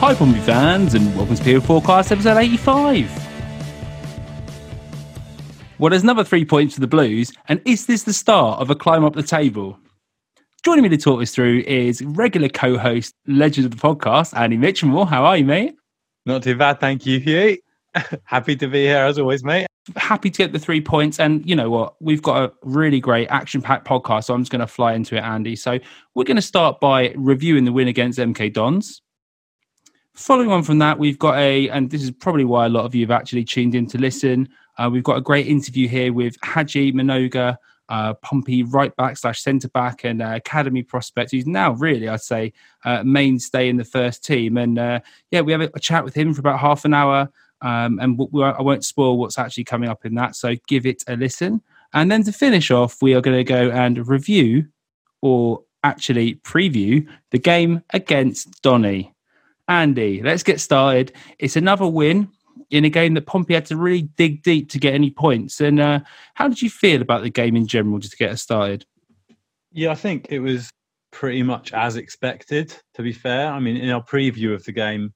Hi, Pompey fans, and welcome to PO Forecast episode 85. Well, there's another three points for the Blues, and is this the start of a climb up the table? Joining me to talk this through is regular co host, legend of the podcast, Andy Mitchell. How are you, mate? Not too bad, thank you, Hugh. Happy to be here as always, mate. Happy to get the three points. And you know what? We've got a really great action packed podcast. So I'm just going to fly into it, Andy. So we're going to start by reviewing the win against MK Dons. Following on from that, we've got a, and this is probably why a lot of you have actually tuned in to listen. Uh, we've got a great interview here with Haji Mnoga, uh, Pompey right back slash centre back and uh, academy prospect, who's now really, I'd say, uh, mainstay in the first team. And uh, yeah, we have a, chat with him for about half an hour. Um, and I won't spoil what's actually coming up in that. So give it a listen. And then to finish off, we are going to go and review or actually preview the game against Donny. Andy, let's get started. It's another win in a game that Pompey had to really dig deep to get any points. And uh, how did you feel about the game in general, just to get us started? Yeah, I think it was pretty much as expected. To be fair, I mean, in our preview of the game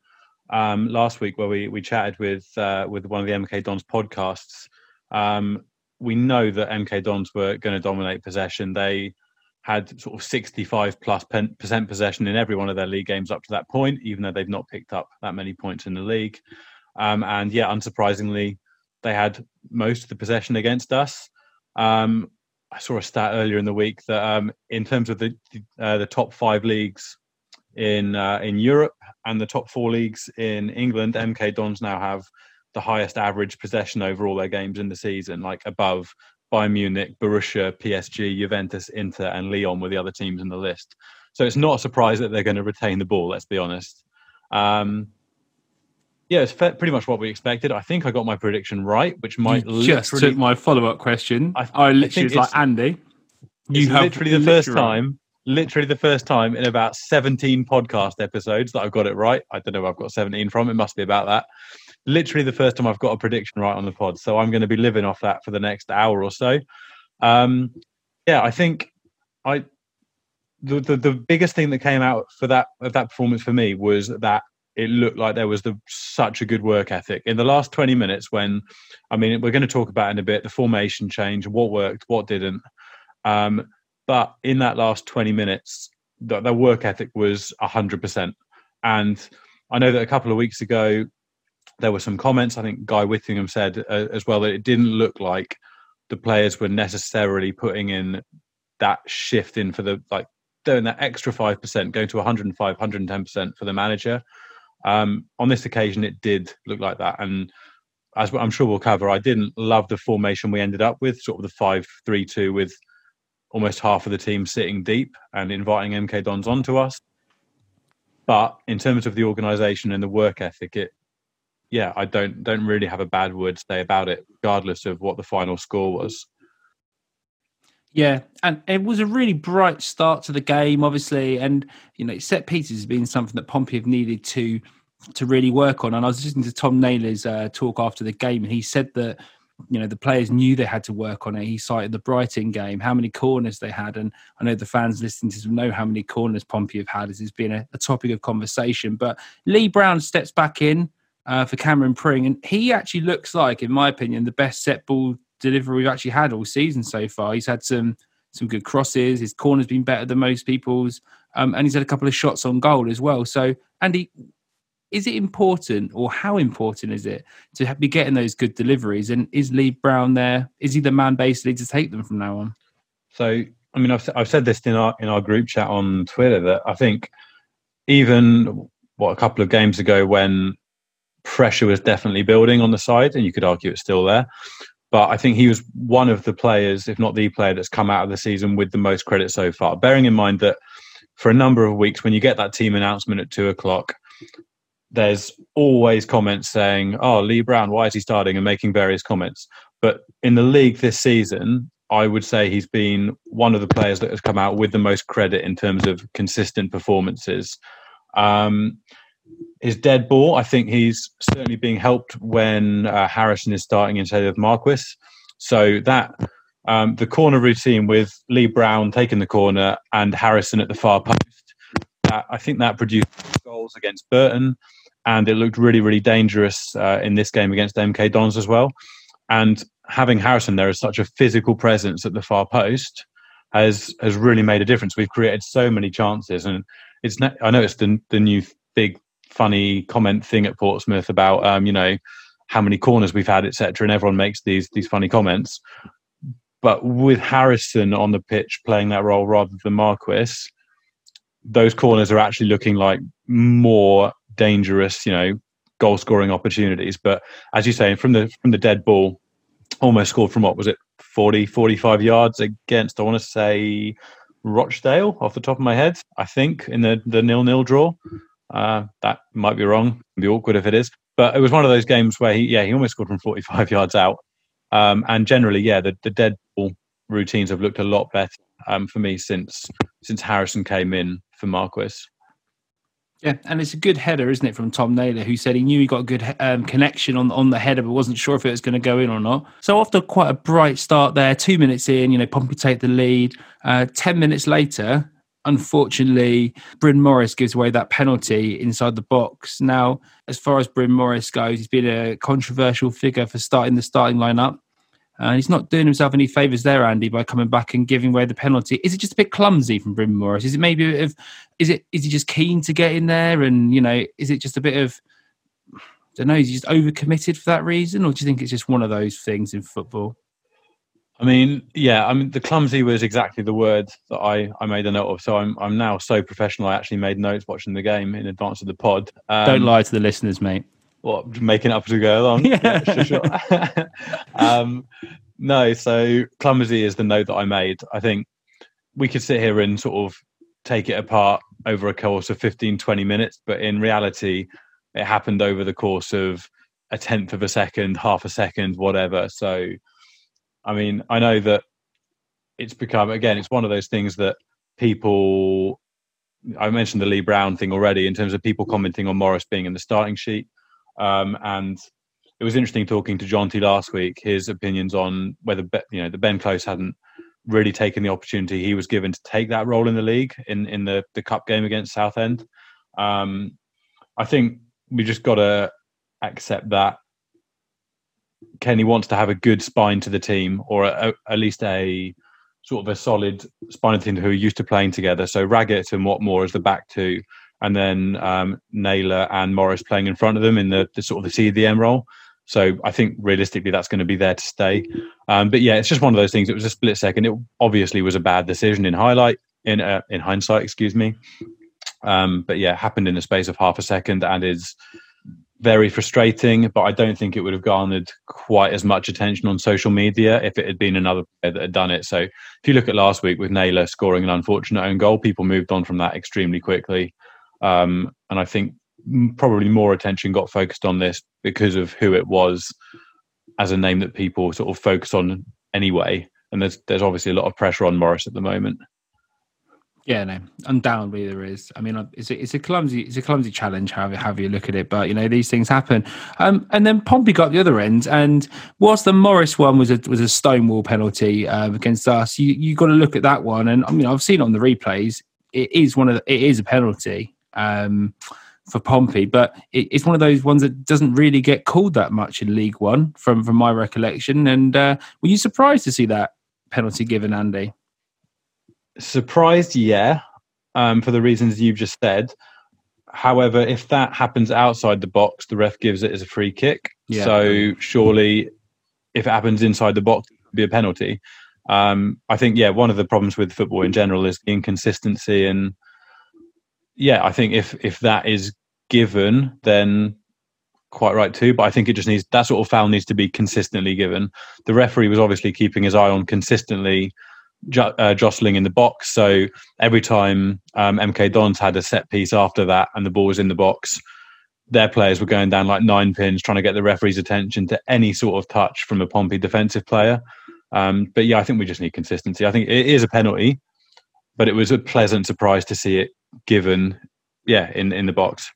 um, last week, where we we chatted with uh, with one of the MK Dons podcasts, um, we know that MK Dons were going to dominate possession. They had sort of 65 plus percent possession in every one of their league games up to that point, even though they've not picked up that many points in the league. Um, and yeah, unsurprisingly, they had most of the possession against us. Um, I saw a stat earlier in the week that um, in terms of the uh, the top five leagues in uh, in Europe and the top four leagues in England, MK Dons now have the highest average possession over all their games in the season, like above Bayern Munich, Borussia, PSG, Juventus, Inter, and Lyon were the other teams in the list. So it's not a surprise that they're going to retain the ball. Let's be honest. Um, yeah, it's pretty much what we expected. I think I got my prediction right, which might you just took my follow up question. I, I literally was like Andy. You have literally the first time, literally the first time in about seventeen podcast episodes that I've got it right. I don't know where I've got seventeen from. It must be about that literally the first time I've got a prediction right on the pod. So I'm going to be living off that for the next hour or so. Um, yeah, I think I the, the, the biggest thing that came out for that of that performance for me was that it looked like there was the, such a good work ethic in the last 20 minutes when i mean we're going to talk about in a bit the formation change what worked what didn't um, but in that last 20 minutes the, the work ethic was 100% and i know that a couple of weeks ago there were some comments. I think Guy Whittingham said uh, as well that it didn't look like the players were necessarily putting in that shift in for the like doing that extra five percent, going to 105, 110 percent for the manager. Um, on this occasion, it did look like that, and as I'm sure we'll cover, I didn't love the formation we ended up with, sort of the five-three-two with almost half of the team sitting deep and inviting MK Dons onto us. But in terms of the organisation and the work ethic, it yeah, I don't don't really have a bad word to say about it, regardless of what the final score was. Yeah, and it was a really bright start to the game, obviously, and you know, set pieces has been something that Pompey have needed to to really work on. And I was listening to Tom Naylor's uh, talk after the game, and he said that you know the players knew they had to work on it. He cited the Brighton game, how many corners they had, and I know the fans listening to know how many corners Pompey have had. As it's been a, a topic of conversation. But Lee Brown steps back in uh, for Cameron Pring, and he actually looks like, in my opinion, the best set ball delivery we've actually had all season so far. He's had some some good crosses. His corner's been better than most people's, um, and he's had a couple of shots on goal as well. So, Andy, is it important or how important is it to be getting those good deliveries? And is Lee Brown there? Is he the man basically to take them from now on? So, I mean, I've, I've said this in our in our group chat on Twitter that I think even what a couple of games ago when pressure was definitely building on the side, and you could argue it's still there. But I think he was one of the players, if not the player, that's come out of the season with the most credit so far. Bearing in mind that for a number of weeks, when you get that team announcement at two o'clock, there's always comments saying, "Oh, Lee Brown, why is he starting?" and making various comments. But in the league this season, I would say he's been one of the players that has come out with the most credit in terms of consistent performances. Um, his dead ball, I think he's certainly being helped when uh, Harrison is starting instead of Marquis. So that um, the corner routine with Lee Brown taking the corner and Harrison at the far post, I think that produced goals against Burton, and it looked really, really dangerous uh, in this game against MK Dons as well. And having Harrison there as such a physical presence at the far post has has really made a difference. We've created so many chances, and it's I know it's the the new big funny comment thing at Portsmouth about um, you know how many corners we've had, etc. And everyone makes these these funny comments. But with Harrison on the pitch playing that role rather than Marquis, those corners are actually looking like more dangerous, you know, goal scoring opportunities. But as you say, from the from the dead ball, almost scored from what was it 40 45 yards against i want to say rochdale off the top of my head i think in the the nil nil draw uh, that might be wrong It'd be awkward if it is but it was one of those games where he yeah he almost scored from 45 yards out um, and generally yeah the, the dead ball routines have looked a lot better um, for me since since harrison came in for marquis yeah, and it's a good header, isn't it, from Tom Naylor, who said he knew he got a good um, connection on on the header, but wasn't sure if it was going to go in or not. So after quite a bright start there, two minutes in, you know, Pompey take the lead. Uh, Ten minutes later, unfortunately, Bryn Morris gives away that penalty inside the box. Now, as far as Bryn Morris goes, he's been a controversial figure for starting the starting lineup. And uh, he's not doing himself any favours there, Andy, by coming back and giving away the penalty. Is it just a bit clumsy from Bryn Morris? Is it maybe of, is it is he just keen to get in there? And you know, is it just a bit of, I don't know, is he just overcommitted for that reason, or do you think it's just one of those things in football? I mean, yeah, I mean the clumsy was exactly the word that I, I made a note of. So I'm I'm now so professional. I actually made notes watching the game in advance of the pod. Um, don't lie to the listeners, mate what making up as we go along. Yeah, yeah sure, sure. um, no, so clumsy is the note that I made. I think we could sit here and sort of take it apart over a course of 15, 20 minutes, but in reality, it happened over the course of a tenth of a second, half a second, whatever. So, I mean, I know that it's become again, it's one of those things that people. I mentioned the Lee Brown thing already in terms of people commenting on Morris being in the starting sheet. Um, and it was interesting talking to Jonty last week. His opinions on whether you know the Ben Close hadn't really taken the opportunity he was given to take that role in the league in in the the cup game against Southend. Um, I think we just got to accept that Kenny wants to have a good spine to the team, or a, a, at least a sort of a solid spine to the team who are used to playing together. So Raggett and Whatmough as the back two, and then um, Naylor and Morris playing in front of them in the, the sort of the CDM role. So I think realistically that's going to be there to stay. Um, but yeah, it's just one of those things. It was a split second. It obviously was a bad decision in highlight in uh, in hindsight, excuse me. Um, but yeah, happened in the space of half a second and is very frustrating. But I don't think it would have garnered quite as much attention on social media if it had been another player that had done it. So if you look at last week with Naylor scoring an unfortunate own goal, people moved on from that extremely quickly. Um, and I think probably more attention got focused on this because of who it was as a name that people sort of focus on anyway. And there's there's obviously a lot of pressure on Morris at the moment. Yeah, no, undoubtedly there is. I mean, it's a, it's a clumsy it's a clumsy challenge. However, you look at it, but you know these things happen. Um, and then Pompey got the other end, and whilst the Morris one was a was a stonewall penalty uh, against us, you you got to look at that one. And I mean, I've seen on the replays. It is one of the, it is a penalty um, for Pompey, but it, it's one of those ones that doesn't really get called that much in League One, from from my recollection. And uh, were you surprised to see that penalty given, Andy? Surprised, yeah, um, for the reasons you've just said. However, if that happens outside the box, the ref gives it as a free kick. Yeah. So surely, if it happens inside the box, it would be a penalty. Um, I think, yeah, one of the problems with football in general is the inconsistency, and yeah, I think if if that is given, then quite right too. But I think it just needs that sort of foul needs to be consistently given. The referee was obviously keeping his eye on consistently jo- uh, jostling in the box. So every time um, MK Dons had a set piece after that and the ball was in the box, their players were going down like nine pins trying to get the referee's attention to any sort of touch from a Pompey defensive player. Um, but yeah, I think we just need consistency. I think it is a penalty, but it was a pleasant surprise to see it given, yeah, in, in the box.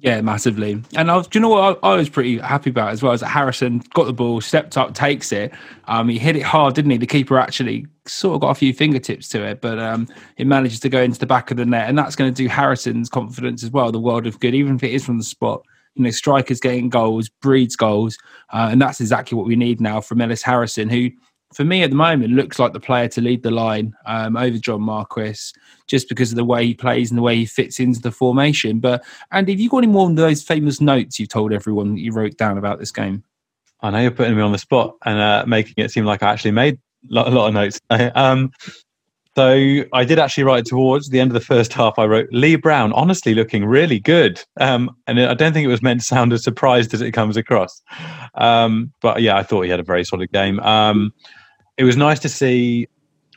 Yeah, massively. And I was, do you know what I, I, was pretty happy about as well? Is that Harrison got the ball, stepped up, takes it. Um, he hit it hard, didn't he? The keeper actually sort of got a few fingertips to it, but um, it manages to go into the back of the net, and that's going to do Harrison's confidence as well. The world of good, even if it is from the spot. You know, strikers getting goals breeds goals, uh, and that's exactly what we need now from Ellis Harrison, who for me at the moment looks like the player to lead the line um, over John Marquis just because of the way he plays and the way he fits into the formation. But Andy, have you got any more of those famous notes you've told everyone that you wrote down about this game? I know you're putting me on the spot and uh, making it seem like I actually made a lot, a lot of notes. um, so I did actually write towards the end of the first half. I wrote Lee Brown, honestly looking really good, um, and I don't think it was meant to sound as surprised as it comes across. Um, but yeah, I thought he had a very solid game. Um, it was nice to see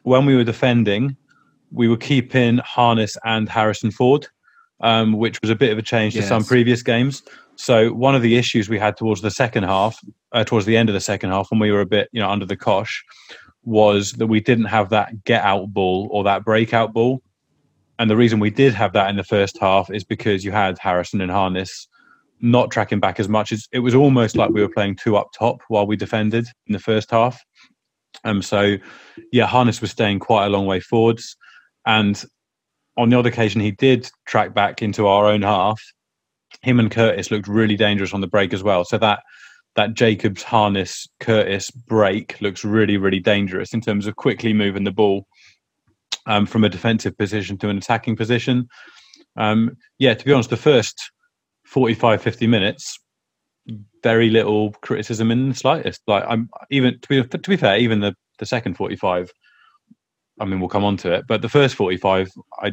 when we were defending, we were keeping Harness and Harrison Ford, um, which was a bit of a change yes. to some previous games. So one of the issues we had towards the second half, uh, towards the end of the second half, when we were a bit, you know, under the cosh, was that we didn't have that get out ball or that breakout ball. And the reason we did have that in the first half is because you had Harrison and Harness not tracking back as much it was almost like we were playing two up top while we defended in the first half. Um, so, yeah, Harness was staying quite a long way forwards. And on the odd occasion, he did track back into our own half. Him and Curtis looked really dangerous on the break as well. So that that Jacobs Harness Curtis break looks really really dangerous in terms of quickly moving the ball um, from a defensive position to an attacking position. Um, yeah, to be honest, the first 45, 50 minutes, very little criticism in the slightest. Like I'm even to be to be fair, even the the second forty five. I mean, we'll come on to it, but the first forty five, I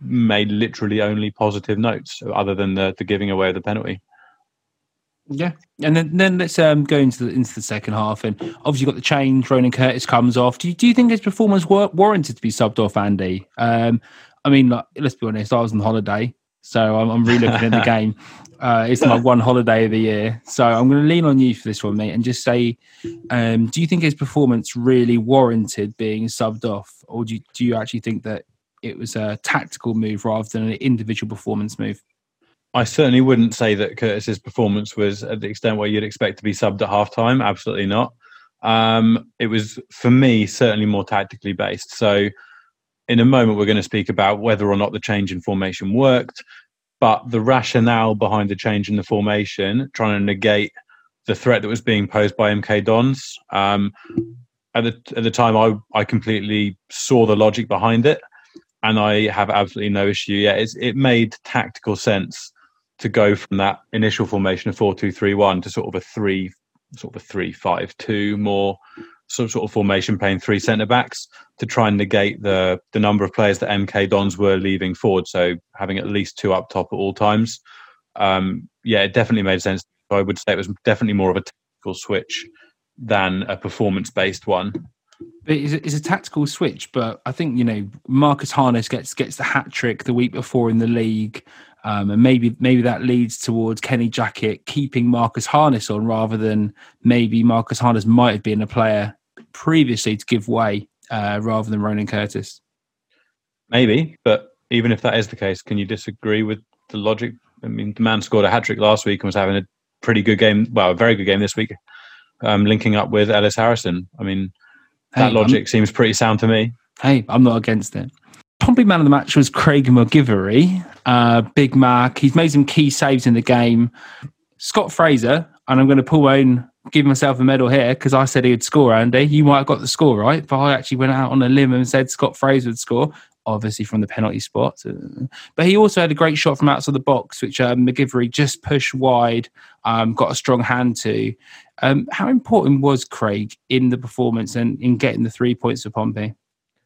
made literally only positive notes, other than the the giving away of the penalty. Yeah, and then then let's um, go into the into the second half, and obviously got the change. Ronan Curtis comes off. Do you, do you think his performance war- warranted to be subbed off, Andy? Um, I mean, like, let's be honest. I was on holiday, so I'm, I'm re-looking at the game. Uh, it's my one holiday of the year, so I'm going to lean on you for this one, mate, and just say, um, do you think his performance really warranted being subbed off, or do you, do you actually think that it was a tactical move rather than an individual performance move? I certainly wouldn't say that Curtis's performance was at the extent where you'd expect to be subbed at halftime. Absolutely not. Um, it was for me certainly more tactically based. So in a moment, we're going to speak about whether or not the change in formation worked, but the rationale behind the change in the formation, trying to negate the threat that was being posed by MK Dons. Um, at the at the time, I I completely saw the logic behind it, and I have absolutely no issue. Yeah, it's, it made tactical sense to go from that initial formation of four two three one to sort of a three sort of a three five two more some sort of formation playing three centre backs to try and negate the the number of players that MK Dons were leaving forward. So having at least two up top at all times. Um, yeah, it definitely made sense. I would say it was definitely more of a tactical switch than a performance based one. It's a, it's a tactical switch, but I think you know Marcus Harness gets gets the hat trick the week before in the league. Um, and maybe maybe that leads towards Kenny Jackett keeping Marcus Harness on rather than maybe Marcus Harness might have been a player previously to give way uh, rather than Ronan Curtis. Maybe, but even if that is the case, can you disagree with the logic? I mean, the man scored a hat trick last week and was having a pretty good game, well, a very good game this week, um, linking up with Ellis Harrison. I mean, that hey, logic I'm, seems pretty sound to me. Hey, I'm not against it. Pompey man of the match was Craig MacGillivray, uh, Big Mark. He's made some key saves in the game. Scott Fraser, and I'm going to pull my own, give myself a medal here because I said he'd score, Andy. You might have got the score right, but I actually went out on a limb and said Scott Fraser would score. Obviously from the penalty spot. Uh, but he also had a great shot from outside the box, which um, MacGillivray just pushed wide, um, got a strong hand to. Um, how important was Craig in the performance and in getting the three points for Pompey?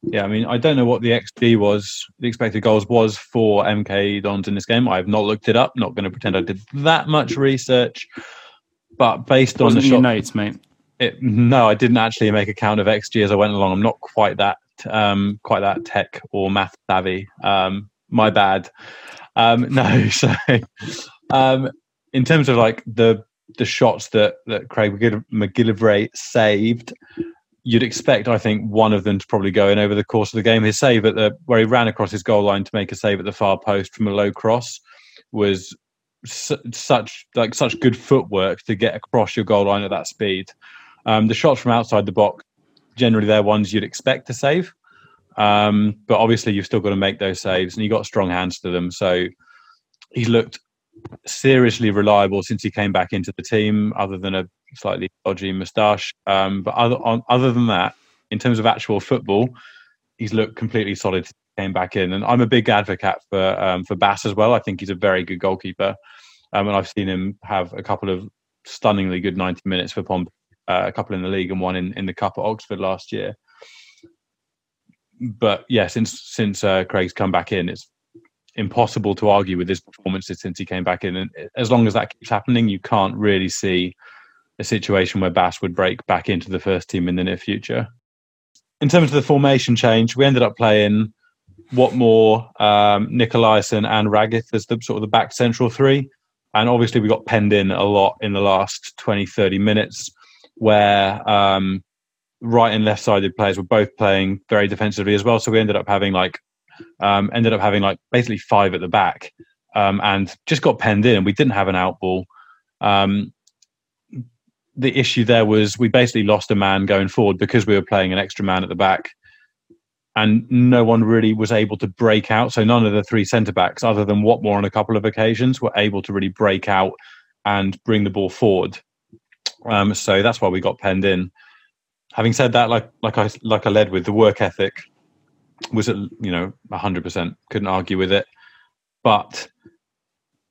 Yeah, I mean, I don't know what the XG was, the expected goals was for MK Dons in this game. I have not looked it up. Not going to pretend I did that much research, but based on the shot, notes, mate. It, no, I didn't actually make a count of XG as I went along. I'm not quite that um, quite that tech or math savvy. Um, my bad. Um, no, so um, in terms of like the the shots that that Craig MacGillivray saved, you'd expect, I think, one of them to probably go in over the course of the game. His save at the where he ran across his goal line to make a save at the far post from a low cross was su- such like such good footwork to get across your goal line at that speed. Um, the shots from outside the box generally they're ones you'd expect to save. Um, but obviously, you've still got to make those saves, and you got strong hands to them. So he's looked seriously reliable since he came back into the team, other than a slightly dodgy moustache. Um, but other on, other than that, in terms of actual football, he's looked completely solid. Came back in, and I'm a big advocate for um, for Bass as well. I think he's a very good goalkeeper, um, and I've seen him have a couple of stunningly good 90 minutes for Pompey uh, a couple in the league and one in, in the cup at Oxford last year. But yeah, since since uh, Craig's come back in, it's impossible to argue with his performances since he came back in. And as long as that keeps happening, you can't really see a situation where Bass would break back into the first team in the near future. In terms of the formation change, we ended up playing Whatmough, um, Nicolaisen, and Raggett as the sort of the back central three. And obviously, we got penned in a lot in the last 20, 30 minutes where um, right and left sided players were both playing very defensively as well. So we ended up having like um, ended up having like basically five at the back um, and just got penned in. We didn't have an out ball. Um, the issue there was we basically lost a man going forward because we were playing an extra man at the back. And no one really was able to break out. So none of the three centre backs, other than Whatmough on a couple of occasions, were able to really break out and bring the ball forward. Um, so that's why we got penned in. Having said that, like like I like I led with the work ethic was you know hundred percent couldn't argue with it. But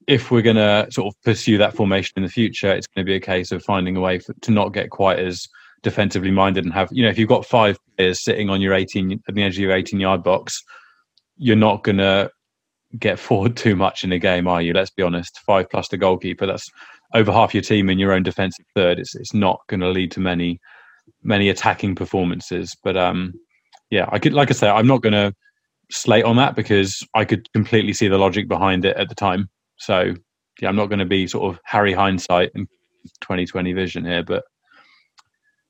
if we're going to sort of pursue that formation in the future, it's going to be a case of finding a way for, to not get quite as defensively minded and have you know if you've got five players sitting on your 18 at the edge of your 18 yard box, you're not going to get forward too much in a game, are you? Let's be honest. Five plus the goalkeeper. That's over half your team in your own defensive third, it's it's not going to lead to many many attacking performances. But um, yeah, I could like I say, I'm not going to slate on that because I could completely see the logic behind it at the time. So yeah, I'm not going to be sort of Harry hindsight and 2020 vision here, but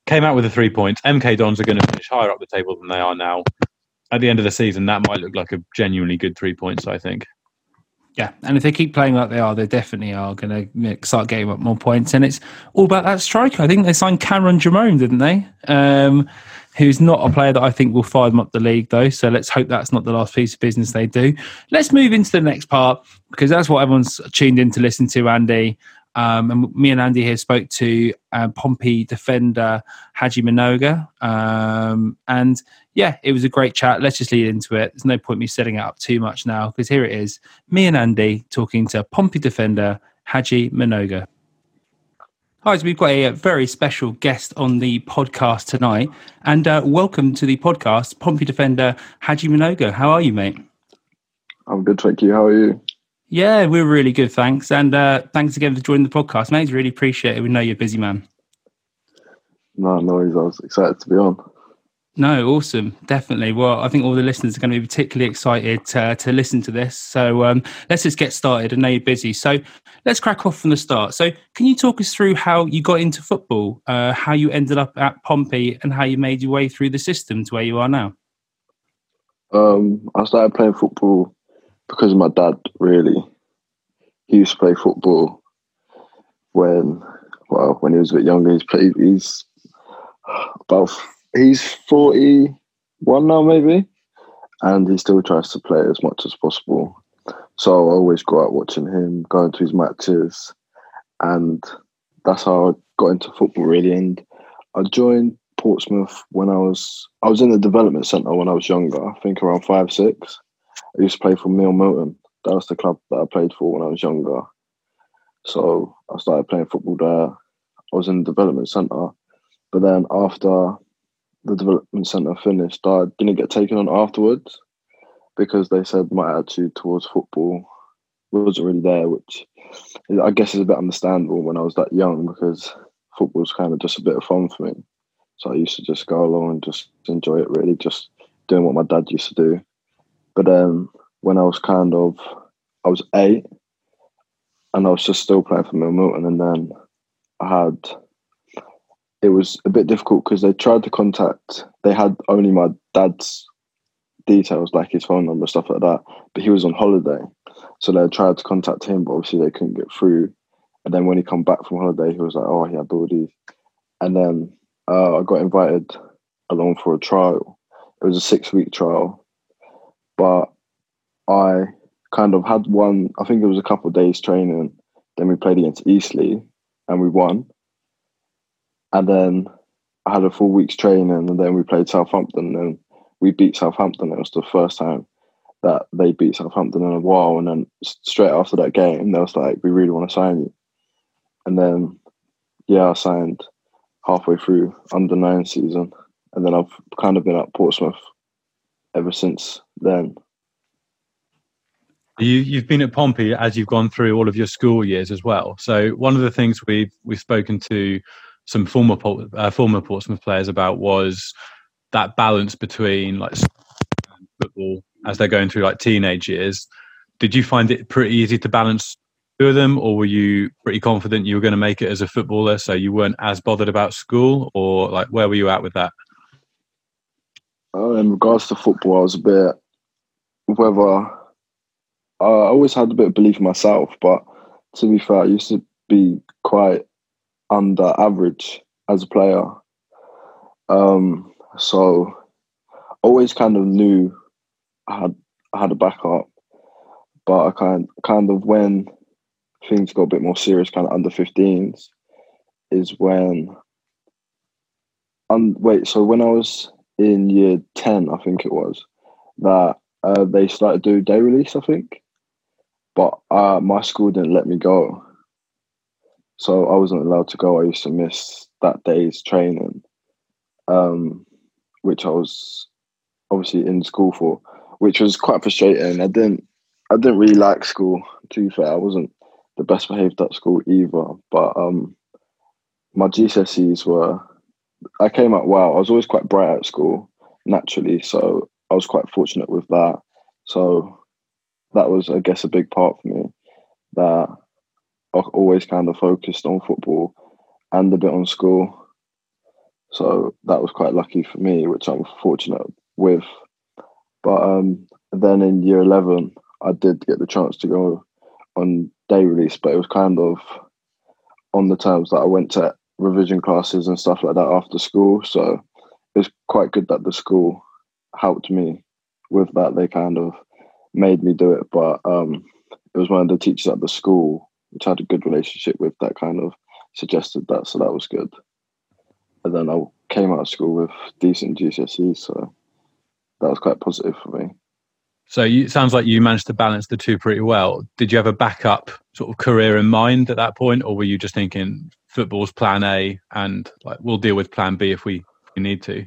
came out with the three points. MK Dons are going to finish higher up the table than they are now. At the end of the season, that might look like a genuinely good three points. I think. Yeah, and if they keep playing like they are, they definitely are going to start getting up more points. And it's all about that striker. I think they signed Cameron Jerome, didn't they? Um, who's not a player that I think will fire them up the league, though. So let's hope that's not the last piece of business they do. Let's move into the next part because that's what everyone's tuned in to listen to, Andy. Um, and me and Andy here spoke to uh, Pompey defender Haji Mnoga. Um, and yeah, it was a great chat. Let's just lead into it. There's no point me setting it up too much now because here it is me and Andy talking to Pompey defender Haji Mnoga. Hi, so we've got a, very special guest on the podcast tonight. And uh, welcome to the podcast, Pompey defender Haji Mnoga. How are you, mate? I'm good, thank you. How are you? Yeah, we're really good, thanks. And uh, thanks again for joining the podcast, mate. Really appreciate it. We know you're a busy man. No, no, I was excited to be on. No, awesome. Definitely. Well, I think all the listeners are going to be particularly excited to, to listen to this. So um, let's just get started. I know you're busy. So let's crack off from the start. So, can you talk us through how you got into football, uh, how you ended up at Pompey, and how you made your way through the system to where you are now? Um, I started playing football because of my dad, really. He used to play football when, well, when he was a bit younger. He's played, he's about, he's 41 now, maybe. And he still tries to play as much as possible. So I always go out watching him, going to his matches. And that's how I got into football, really. And I joined Portsmouth when I was I was in the development centre when I was younger. I think around five six. I used to play for Mill Milton. That was the club that I played for when I was younger. So I started playing football there. I was in the development centre, but then after the development centre finished, I didn't get taken on afterwards because they said my attitude towards football wasn't really there, which I guess is a bit understandable when I was that young because football was kind of just a bit of fun for me. So I used to just go along and just enjoy it, really, just doing what my dad used to do. But then when I was kind of, I was eight, and I was just still playing for Milton, and then I had, it was a bit difficult because they tried to contact, they had only my dad's details, like his phone number, stuff like that, but he was on holiday. So they tried to contact him, but obviously they couldn't get through. And then when he come back from holiday, he was like, "Oh, he had all these." And then uh, I got invited along for a trial. It was a six week trial, but I kind of had one. I think it was a couple of days training. Then we played against Eastleigh, and we won. And then I had a full week's training, and then we played Southampton, and we beat Southampton. It was the first time that they beat Southampton in a while. And then straight after that game, they was like, "We really want to sign you." And then, yeah, I signed halfway through under nine season, and then I've kind of been at Portsmouth ever since then. You, you've been at Pompey as you've gone through all of your school years as well. So one of the things we've we've spoken to some former uh, former Portsmouth players about was that balance between like football as they're going through like teenage years. Did you find it pretty easy to balance two of them, or were you pretty confident you were going to make it as a footballer, so you weren't as bothered about school, or like where were you at with that? Uh, in regards to football, I was a bit whether I always had a bit of belief in myself, but to be fair, I used to be quite under average as a player. Um, so always kind of knew I had I had a backup, but I kind kind of when things got a bit more serious, kind of under 15s, is when. Um, wait, so when I was in year 10, I think it was, that uh, they started to do day release, I think. But uh, my school didn't let me go. So I wasn't allowed to go. I used to miss that day's training, um, which I was obviously in school for, which was quite frustrating. I didn't, I didn't really like school. To be fair, I wasn't the best behaved at school either. But um, my GCSEs were, I came out well. I was always quite bright at school naturally, so I was quite fortunate with that. So that was, I guess, a big part for me that I always kind of focused on football and a bit on school. So that was quite lucky for me, which I'm fortunate with. But um, then in year 11, I did get the chance to go on day release, but it was kind of on the terms that I went to revision classes and stuff like that after school. So it's quite good that the school helped me with that. They kind of made me do it, but um, it was one of the teachers at the school which I had a good relationship with that kind of suggested that, so that was good. And then I came out of school with decent GCSEs, so that was quite positive for me. So you, it sounds like you managed to balance the two pretty well. Did you have a backup sort of career in mind at that point, or were you just thinking football's plan A and like we'll deal with plan B if we, we need to?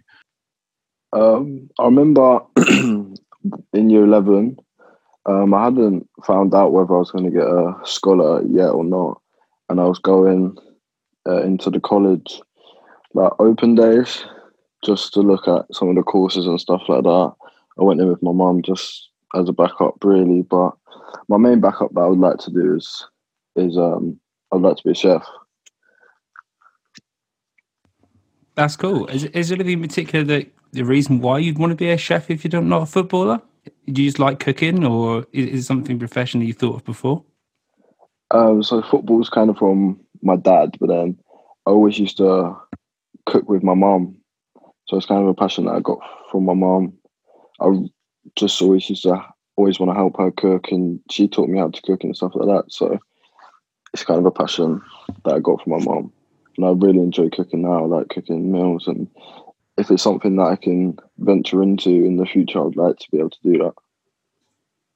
Um, I remember in year eleven, um, I hadn't found out whether I was going to get a scholar yet or not, and I was going uh, into the college like open days just to look at some of the courses and stuff like that. I went in with my mum just as a backup, really. But my main backup that I would like to do is is um I'd like to be a chef. That's cool. Is, is there anything in particular that the reason why you'd want to be a chef if you're not a footballer? Do you just like cooking, or is it something professional you thought of before? Um, so football was kind of from my dad, but then I always used to cook with my mom. So it's kind of a passion that I got from my mom. I just always used to always want to help her cook, and she taught me how to cook and stuff like that. So it's kind of a passion that I got from my mom. and I really enjoy cooking now. I like cooking meals, and if it's something that I can venture into in the future, I'd like to be able to do that.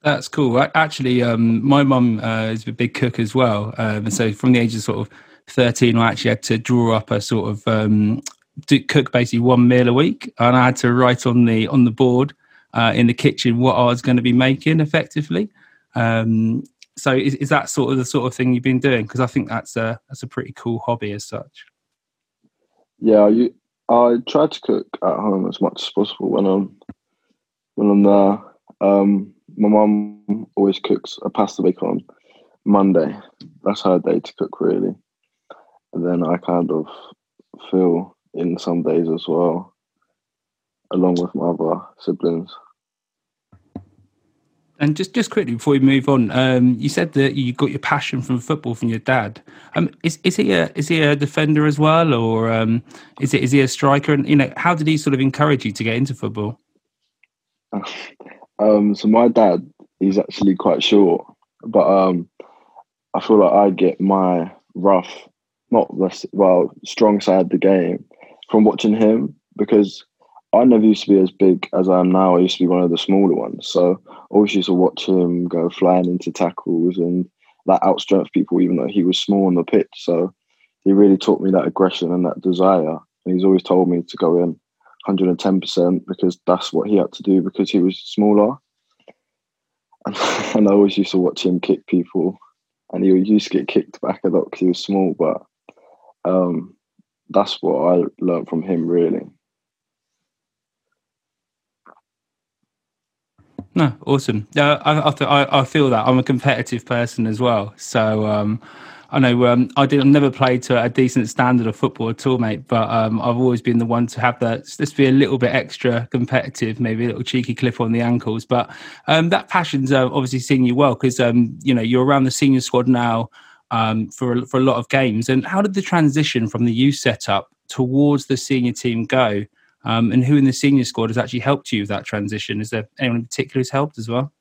That's cool. Actually, um, my mum uh, is a big cook as well. Um, so from the age of sort of 13, I actually had to draw up a sort of um, cook basically one meal a week, and I had to write on the on the board uh, in the kitchen what I was going to be making effectively. Um, so is, is that sort of the sort of thing you've been doing? Because I think that's a that's a pretty cool hobby as such. Yeah, you, I try to cook at home as much as possible when I'm when I'm there. Um, my mum always cooks a pasta bake on Monday. That's her day to cook, really. And then I kind of fill in some days as well, along with my other siblings. And just, just quickly before we move on, um, you said that you got your passion from football from your dad. Um, is is he a is he a defender as well, or um, is it is he a striker? And you know, how did he sort of encourage you to get into football? Um, so my dad, he's actually quite short, but um, I feel like I get my rough, not well, strong side of the game from watching him because I never used to be as big as I am now. I used to be one of the smaller ones, so I always used to watch him go flying into tackles and like outstrength people, even though he was small on the pitch. So he really taught me that aggression and that desire. And he's always told me to go in 110% because that's what he had to do because he was smaller. And, and I always used to watch him kick people, and he used to get kicked back a lot because he was small. But um, that's what I learned from him, really. No, awesome. Yeah, I, I, I feel that I'm a competitive person as well. So um, I know um, I did. I've never played to a decent standard of football at all, mate. But um, I've always been the one to have that. Just be a little bit extra competitive, maybe a little cheeky clip on the ankles. But um, that passion's uh, obviously seeing you well because um, you know you're around the senior squad now um, for for a lot of games. And how did the transition from the youth setup towards the senior team go? Um, and who in the senior squad has actually helped you with that transition? Is there anyone in particular who's helped as well?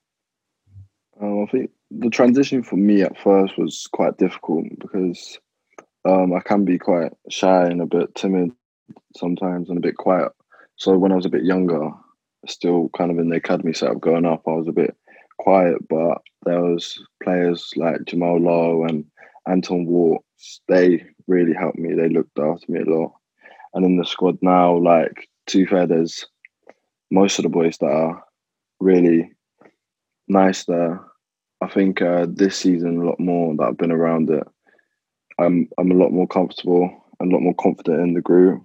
I think the transition for me at first was quite difficult because um, I can be quite shy and a bit timid sometimes and a bit quiet. So when I was a bit younger, still kind of in the academy setup going up, I was a bit quiet, but there was players like Jamal Lowe and Anton Walkes. They really helped me. They looked after me a lot. And in the squad now, like two fair, there's most of the boys that are really nice there I think uh, this season a lot more that I've been around it. I'm I'm a lot more comfortable and a lot more confident in the group,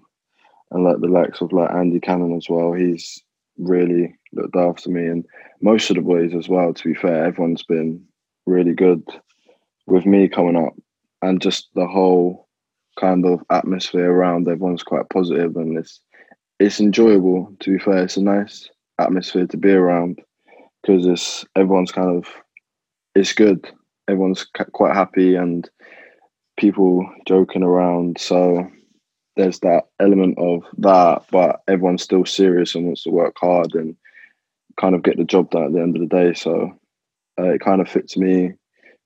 and like the likes of like Andy Cannon as well. He's really looked after me, and most of the boys as well. To be fair, everyone's been really good with me coming up, and just the whole kind of atmosphere around everyone's quite positive, and it's it's enjoyable. To be fair, it's a nice atmosphere to be around because it's everyone's kind of it's good. Everyone's quite happy and people joking around. So there's that element of that, but everyone's still serious and wants to work hard and kind of get the job done at the end of the day. So uh, it kind of fits me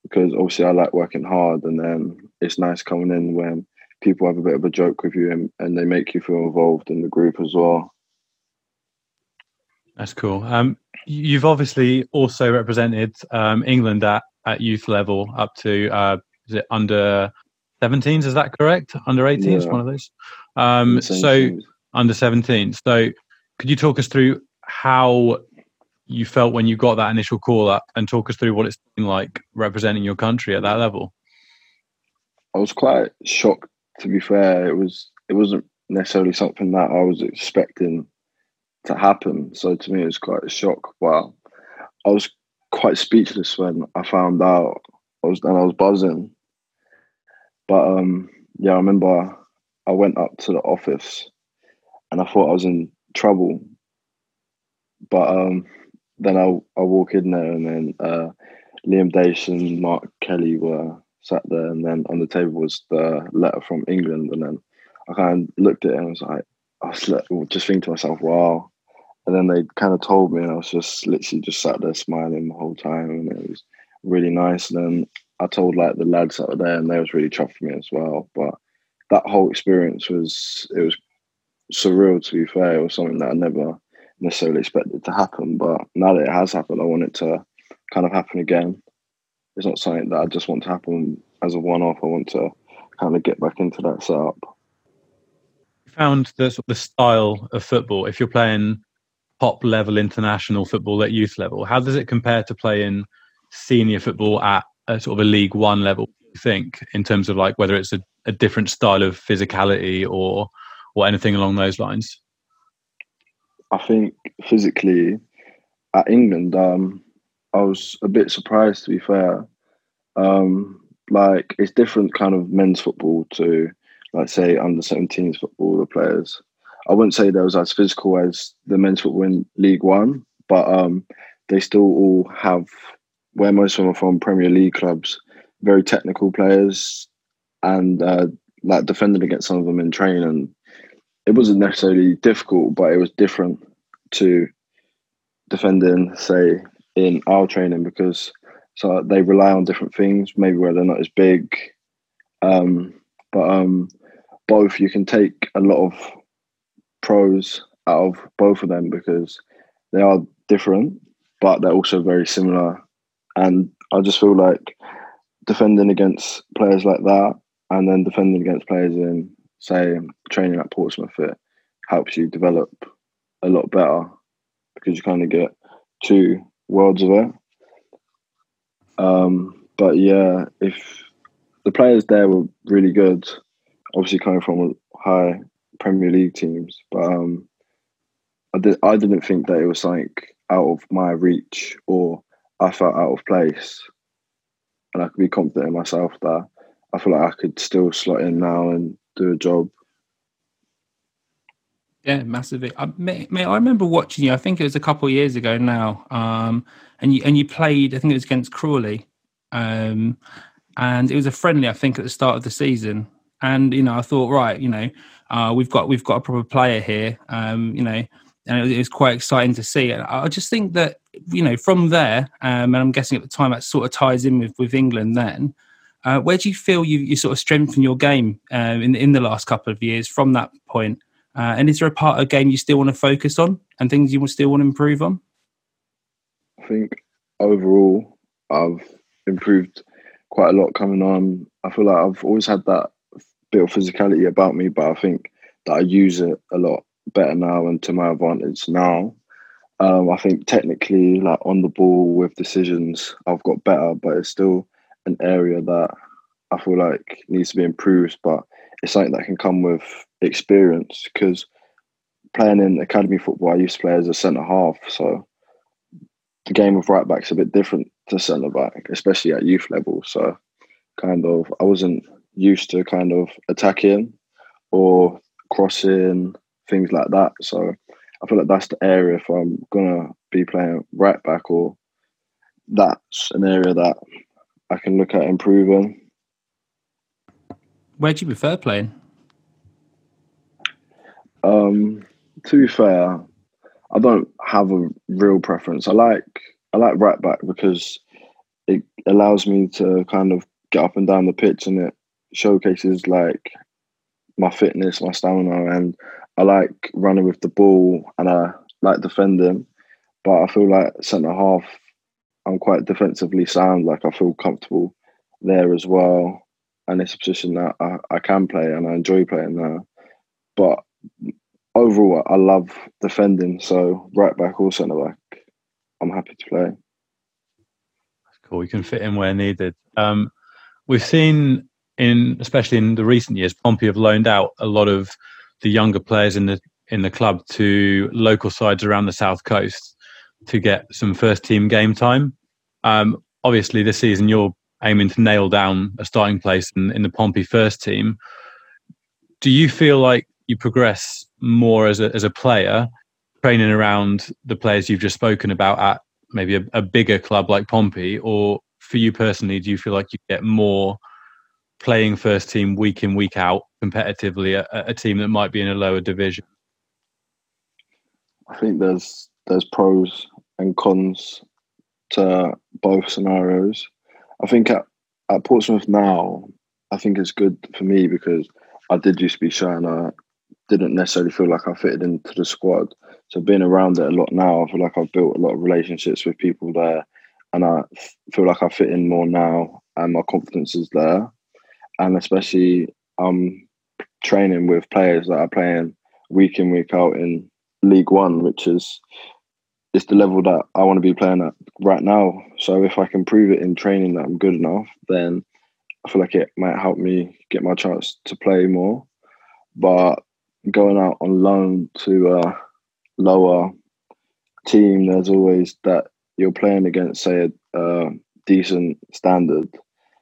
because obviously I like working hard, and then it's nice coming in when people have a bit of a joke with you and, and they make you feel involved in the group as well. That's cool. Um, you've obviously also represented um, England at, at youth level up to uh, is it under 17s? Is that correct? Under 18s, yeah. one of those. Um, so under 17s. So could you talk us through how you felt when you got that initial call up, and talk us through what it's been like representing your country at that level? I was quite shocked. To be fair, it was it wasn't necessarily something that I was expecting to happen. So to me, it was quite a shock. Wow, I was quite speechless when I found out. I was and I was buzzing. But um, yeah, I remember I went up to the office, and I thought I was in trouble. But um, then I I walk in there, and then uh, Liam and Mark Kelly were sat there, and then on the table was the letter from England, and then I kind of looked at it and was like, I was just thinking to myself, wow, and then they kind of told me, and I was just literally just sat there smiling the whole time, and it was really nice. And then I told like the lads that were there, and they was really chuffed for me as well. But that whole experience was it was surreal. To be fair, it was something that I never necessarily expected to happen. But now that it has happened, I want it to kind of happen again. It's not something that I just want to happen as a one-off. I want to kind of get back into that setup. You Found the sort of the style of football. If you're playing top level international football at youth level, how does it compare to playing senior football at a sort of a League One level? You think in terms of like whether it's a, a different style of physicality or or anything along those lines? I think physically at England, um, I was a bit surprised to be fair. Um, like it's different kind of men's football to like say under 17s football the players. I wouldn't say they was as physical as the men's football in League One, but um, they still all have where most of them are from Premier League clubs, very technical players, and uh, like defending against some of them in training it wasn't necessarily difficult, but it was different to defending, say, in our training because so they rely on different things, maybe where they're not as big. Um, but um, both you can take a lot of pros out of both of them because they are different, but they're also very similar. And I just feel like defending against players like that and then defending against players in say training at Portsmouth, it helps you develop a lot better because you kind of get two worlds of it. Um, but yeah, if the players there were really good, obviously coming from high Premier League teams, but um, I, did, I didn't think that it was like out of my reach or I felt out of place. And I could be confident in myself that I feel like I could still slot in now and do a job. Yeah, massively. I, mate, I remember watching you. I think it was a couple of years ago now. Um, and you and you played. I think it was against Crawley, um, and it was a friendly. I think at the start of the season. And you know, I thought, right, you know, uh, we've got we've got a proper player here. Um, you know, and it was, it was, quite exciting to see. And I just think that you know, from there, um, and I'm guessing at the time that sort of ties in with with England then. Uh, where do you feel you, you sort of strengthen your game uh, in in the last couple of years from that point? Uh, and is there a part of the game you still want to focus on and things you still want to improve on? I think overall I've improved quite a lot coming on. I feel like I've always had that bit of physicality about me, but I think that I use it a lot better now and to my advantage now. Um, I think technically, like on the ball with decisions, I've got better, but it's still an area that I feel like needs to be improved. But it's something that can come with experience because playing in academy football, I used to play as a centre half, so the game of right back's a bit different to centre back, especially at youth level. So, kind of, I wasn't used to kind of attacking or crossing things like that. So, I feel like that's the area if I'm gonna be playing right back, or that's an area that I can look at improving. Where do you prefer playing? Um, to be fair, I don't have a real preference. I like I like right back because it allows me to kind of get up and down the pitch and it showcases like my fitness, my stamina, and I like running with the ball and I like defending. But I feel like centre half, I'm quite defensively sound. Like I feel comfortable there as well, and it's a position that I, I can play and I enjoy playing there. But overall, I love defending. So right back or centre back, I'm happy to play. That's cool. You can fit in where needed. Um, we've seen in, especially in the recent years, Pompey have loaned out a lot of the younger players in the in the club to local sides around the south coast to get some first team game time. Um, obviously, this season you're aiming to nail down a starting place in, in the Pompey first team. Do you feel like you progress more as a as a player, training around the players you've just spoken about at maybe a, a bigger club like Pompey, or for you personally, do you feel like you get more playing first team week in week out competitively at, a team that might be in a lower division? I think there's there's pros and cons to both scenarios. I think at, at Portsmouth now, I think it's good for me because I did used to be and I didn't necessarily feel like I fitted into the squad. So being around it a lot now, I feel like I've built a lot of relationships with people there, and I feel like I fit in more now, and my confidence is there. And especially, I'm training with players that are playing week in week out in League One, which is it's the level that I want to be playing at right now. So if I can prove it in training that I'm good enough, then I feel like it might help me get my chance to play more. But going out on loan to a lower team, there's always that you're playing against, say, a, decent standard.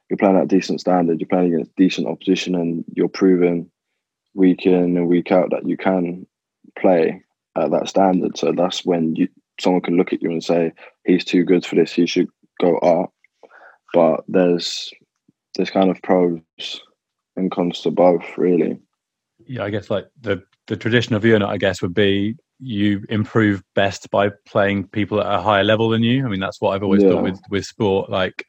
You're playing at decent standard. You're playing against decent opposition, and you're proving week in and week out that you can play at that standard. So that's when you someone can look at you and say he's too good for this. He should go up. But there's there's kind of pros and cons to both, really. Yeah, I guess like the the tradition of unit, I guess, would be you improve best by playing people at a higher level than you. I mean, that's what I've always yeah. done with with sport, like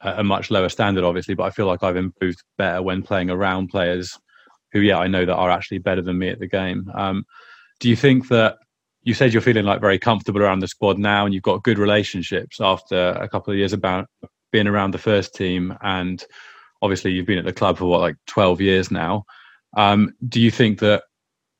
a much lower standard, obviously. But I feel like I've improved better when playing around players who, yeah, I know that are actually better than me at the game. Um, do you think that you said you're feeling like very comfortable around the squad now, and you've got good relationships after a couple of years about being around the first team, and obviously you've been at the club for what like 12 years now. Um, do you think that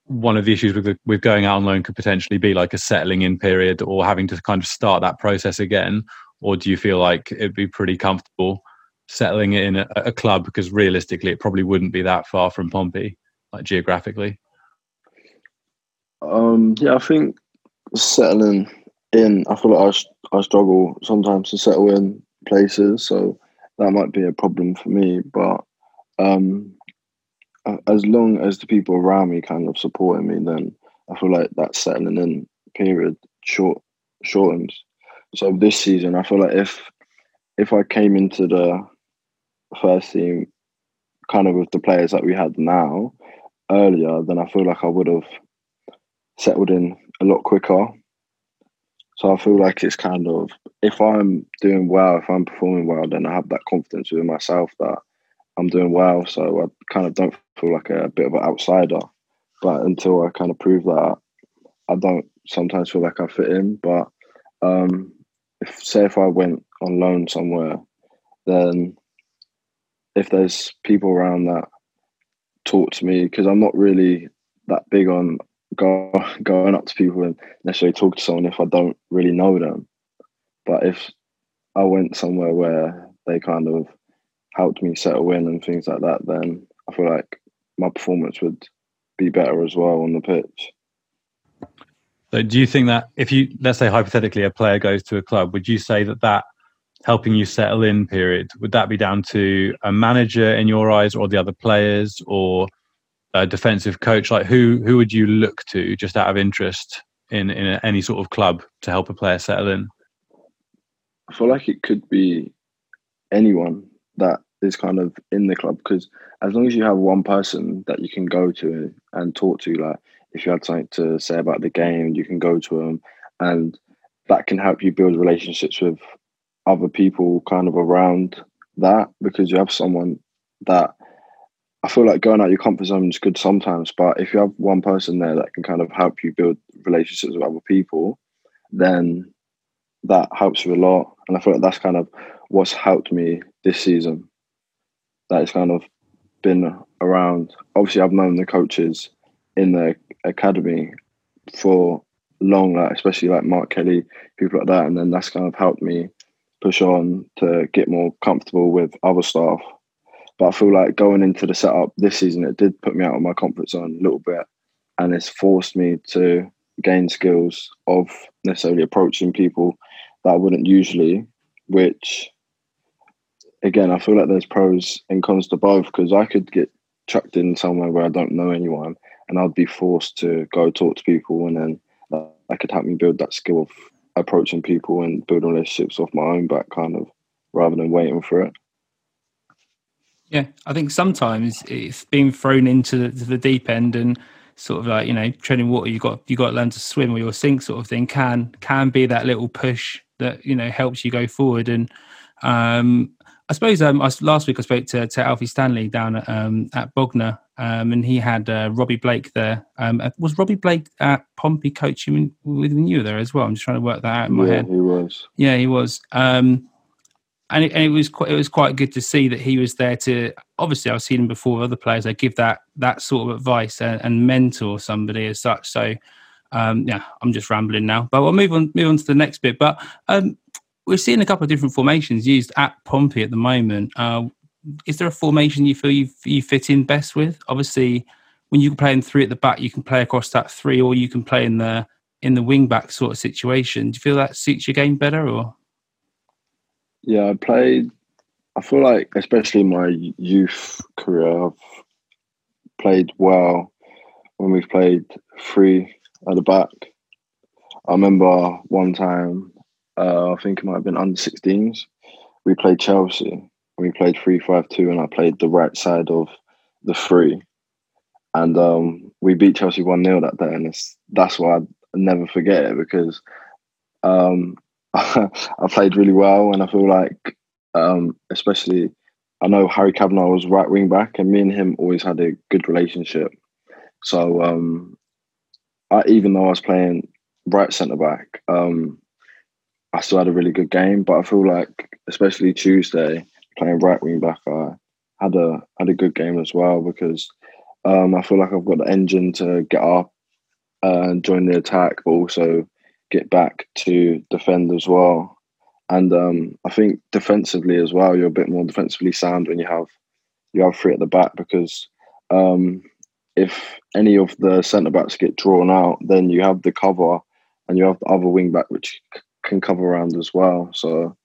one of the issues with with going out on loan could potentially be like a settling in period or having to kind of start that process again, or do you feel like it'd be pretty comfortable settling in a, a club because realistically it probably wouldn't be that far from Pompey, like geographically? Um, yeah, I think settling in, I feel like I, I struggle sometimes to settle in places, so that might be a problem for me. But um, as long as the people around me kind of supporting me, then I feel like that settling in period short shortens. So this season, I feel like if if I came into the first team kind of with the players that we had now earlier, then I feel like I would have settled in a lot quicker. So I feel like it's kind of if I'm doing well, if I'm performing well, then I have that confidence within myself that I'm doing well. So I kind of don't feel like a bit of an outsider. But until I kind of prove that, I don't sometimes feel like I fit in. But um, if say if I went on loan somewhere, then if there's people around that talk to me, because I'm not really that big on go, going up to people and necessarily talk to someone if I don't really know them. But if I went somewhere where they kind of helped me settle in and things like that, then I feel like my performance would be better as well on the pitch. So, do you think that if you, let's say hypothetically, a player goes to a club, would you say that that helping you settle in period would that be down to a manager in your eyes, or the other players, or a defensive coach? Like who who would you look to just out of interest in in any sort of club to help a player settle in? I feel like it could be anyone that is kind of in the club because as long as you have one person that you can go to and talk to, like if you had something to say about the game, you can go to them, and that can help you build relationships with other people kind of around that because you have someone that I feel like going out your comfort zone is good sometimes, but if you have one person there that can kind of help you build relationships with other people, then that helps you a lot. And I feel like that's kind of what's helped me this season. That it's kind of been around. Obviously, I've known the coaches in the academy for long, like especially like Mark Kelly, people like that, and then that's kind of helped me push on to get more comfortable with other staff but I feel like going into the setup this season, it did put me out of my comfort zone a little bit, and it's forced me to gain skills of necessarily approaching people that I wouldn't usually. Which, again, I feel like there's pros and cons to both because I could get chucked in somewhere where I don't know anyone, and I'd be forced to go talk to people, and then that could help me build that skill of approaching people and building relationships off my own back, kind of, rather than waiting for it. Yeah, I think sometimes it's being thrown into the, the deep end and sort of like you know treading water. You got you got to learn to swim or you'll sink, sort of thing. Can can be that little push that you know helps you go forward. And um, I suppose um, I, last week I spoke to, to Alfie Stanley down at, um, at Bognor, um, and he had uh, Robbie Blake there. Um, uh, was Robbie Blake at Pompey coaching with you there as well? I'm just trying to work that out in my yeah, head. he was. Yeah, he was. Um, and it, and it was quite, it was quite good to see that he was there to. Obviously, I've seen him before with other players. They give that that sort of advice and, and mentor somebody as such. So, um, yeah, I'm just rambling now, but we'll move on move on to the next bit. But um, we're seeing a couple of different formations used at Pompey at the moment. Uh, is there a formation you feel you, you fit in best with? Obviously, when you play in three at the back, you can play across that three, or you can play in the in the wing back sort of situation. Do you feel that suits your game better, or? Yeah, I played. I feel like, especially in my youth career, I've played well when we've played three at the back. I remember one time, uh, I think it might have been under 16s, we played Chelsea. We played 3 5 2, and I played the right side of the three. And um, we beat Chelsea 1 0 that day. And that's why I never forget it because um, I played really well, and I feel like, um, especially, I know Harry Kavanagh was right wing back, and me and him always had a good relationship. So um, I, even though I was playing right centre back, um, I still had a really good game. But I feel like, especially Tuesday, playing right wing back, I had a had a good game as well because um, I feel like I've got the engine to get up and join the attack, but also get back to defend as well. And um, I think defensively as well, you're a bit more defensively sound when you have you have three at the back because um, if any of the centre backs get drawn out, then you have the cover and you have the other wing back which can cover around as well. So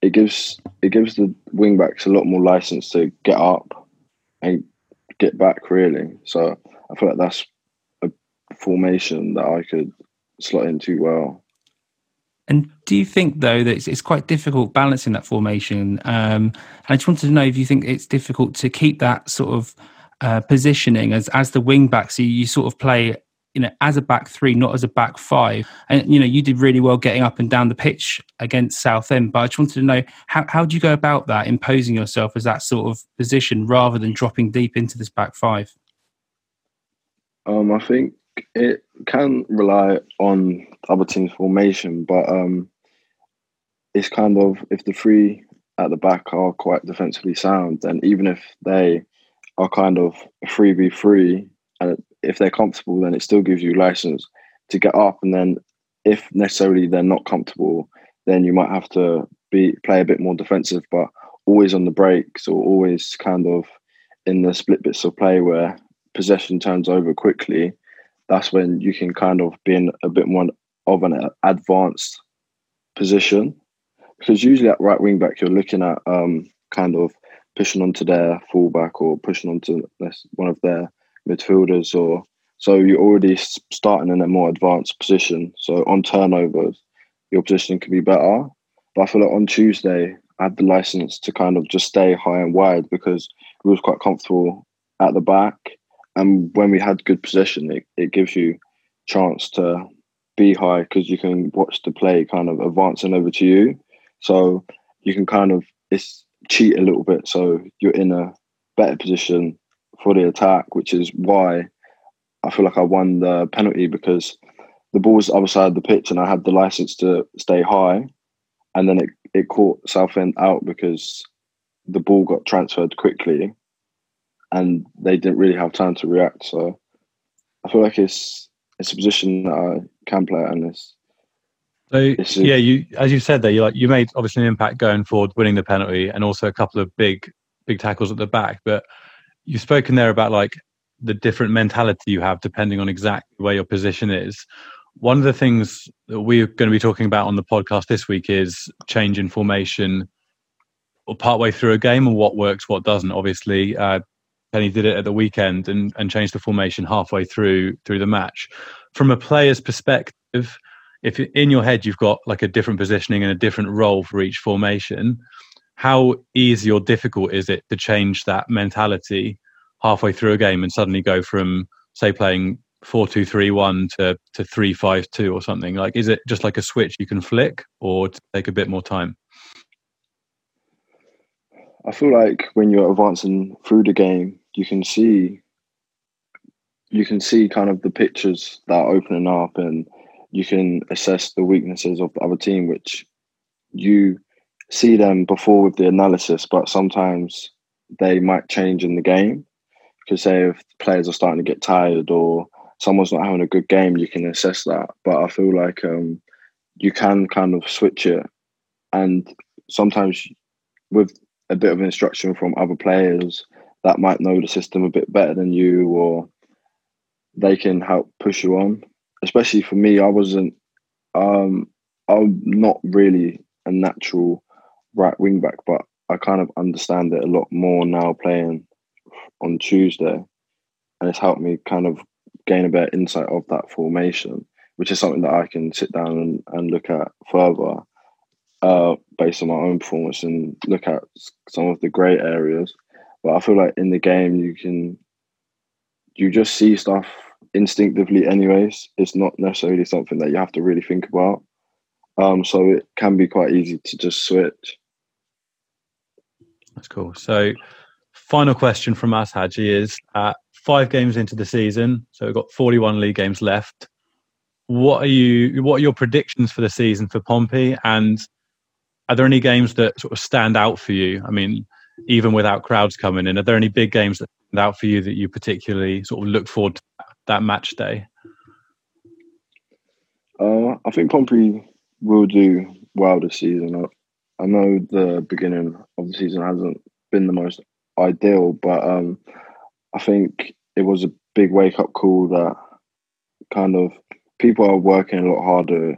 it gives it gives the wing backs a lot more license to get up and get back really. So I feel like that's a formation that I could slot into well. And do you think though that it's, it's quite difficult balancing that formation? Um, and I just wanted to know if you think it's difficult to keep that sort of uh, positioning as as the wing back, so you sort of play you know as a back three, not as a back five. And you know you did really well getting up and down the pitch against Southend, but I just wanted to know how how do you go about that, imposing yourself as that sort of position rather than dropping deep into this back five. Um, I think it can rely on other teams' formation, but um, it's kind of if the three at the back are quite defensively sound, then even if they are kind of three v three, and if they're comfortable, then it still gives you license to get up. And then if necessarily they're not comfortable, then you might have to be play a bit more defensive, but always on the breaks or always kind of in the split bits of play where possession turns over quickly that's when you can kind of be in a bit more of an advanced position. Because usually at right wing back, you're looking at um, kind of pushing onto their fullback or pushing onto one of their midfielders, or so you're already starting in a more advanced position. So on turnovers, your position can be better. But I feel like on Tuesday, I had the license to kind of just stay high and wide because we was quite comfortable at the back and when we had good possession, it, it gives you chance to be high because you can watch the play kind of advancing over to you. So you can kind of it's cheat a little bit. So you're in a better position for the attack, which is why I feel like I won the penalty because the ball was the other side of the pitch and I had the license to stay high. And then it, it caught Southend out because the ball got transferred quickly and they didn't really have time to react. So I feel like it's it's a position that I can play and it's. So it's yeah, you as you said there, you like you made obviously an impact going forward, winning the penalty, and also a couple of big big tackles at the back. But you've spoken there about like the different mentality you have depending on exactly where your position is. One of the things that we're going to be talking about on the podcast this week is change in formation or partway through a game and what works, what doesn't. Obviously, uh, Kenny did it at the weekend and, and changed the formation halfway through through the match. From a player's perspective, if in your head you've got like a different positioning and a different role for each formation, how easy or difficult is it to change that mentality halfway through a game and suddenly go from say playing four two three one to to three five two or something? Like, is it just like a switch you can flick, or take a bit more time? I feel like when you're advancing through the game, you can see you can see kind of the pictures that are opening up and you can assess the weaknesses of the other team, which you see them before with the analysis, but sometimes they might change in the game. Because say if players are starting to get tired or someone's not having a good game, you can assess that. But I feel like um, you can kind of switch it, and sometimes with a bit of instruction from other players that might know the system a bit better than you, or they can help push you on. Especially for me, I wasn't. Um, I'm not really a natural right wing back, but I kind of understand it a lot more now playing on Tuesday, and it's helped me kind of gain a better insight of that formation, which is something that I can sit down and, and look at further uh, based on my own performance and look at some of the great areas. But I feel like in the game you can you just see stuff instinctively anyways. It's not necessarily something that you have to really think about. Um, so it can be quite easy to just switch. That's cool. So final question from us, Haji, is uh, five games into the season, so we've got 41 league games left. What are you? What are your predictions for the season for Pompey? And are there any games that sort of stand out for you? I mean, even without crowds coming in, are there any big games that stand out for you that you particularly sort of look forward to that match day? Uh, I think Pompey will do well this season. I, know the beginning of the season hasn't been the most ideal, but um, I think it was a big wake up call that kind of people are working a lot harder,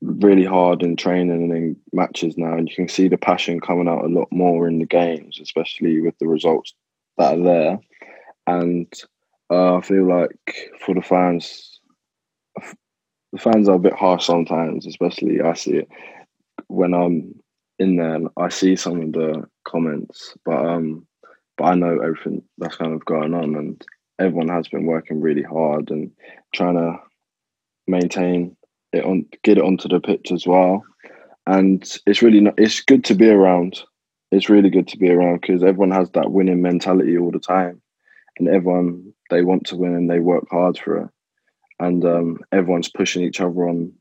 really hard in training and in matches now, and you can see the passion coming out a lot more in the games, especially with the results that are there. And uh, I feel like for the fans, the fans are a bit harsh sometimes, especially I see it when I'm in there I see some of the comments, but um, but I know everything that's kind of going on, and everyone has been working really hard and trying to maintain it on, get it onto the pitch as well. And it's really not, it's good to be around. It's really good to be around because everyone has that winning mentality all the time, and everyone they want to win and they work hard for it, and um, everyone's pushing each other on.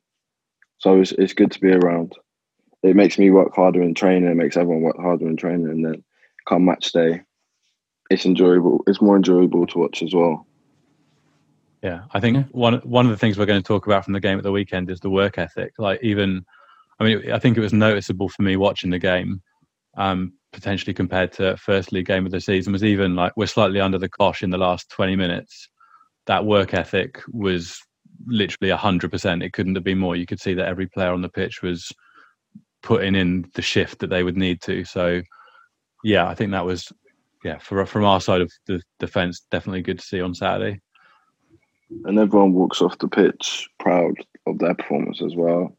So it's it's good to be around. It makes me work harder in training. It makes everyone work harder in training, and then come match day, it's enjoyable. It's more enjoyable to watch as well. Yeah, I think yeah. one one of the things we're going to talk about from the game at the weekend is the work ethic. Like even, I mean, I think it was noticeable for me watching the game, um, potentially compared to first league game of the season. Was even like we're slightly under the cosh in the last twenty minutes. That work ethic was literally hundred percent. It couldn't have been more. You could see that every player on the pitch was putting in the shift that they would need to. So, yeah, I think that was yeah, for, from our side of the defence, definitely good to see on Saturday. And everyone walks off the pitch proud of their performance as well,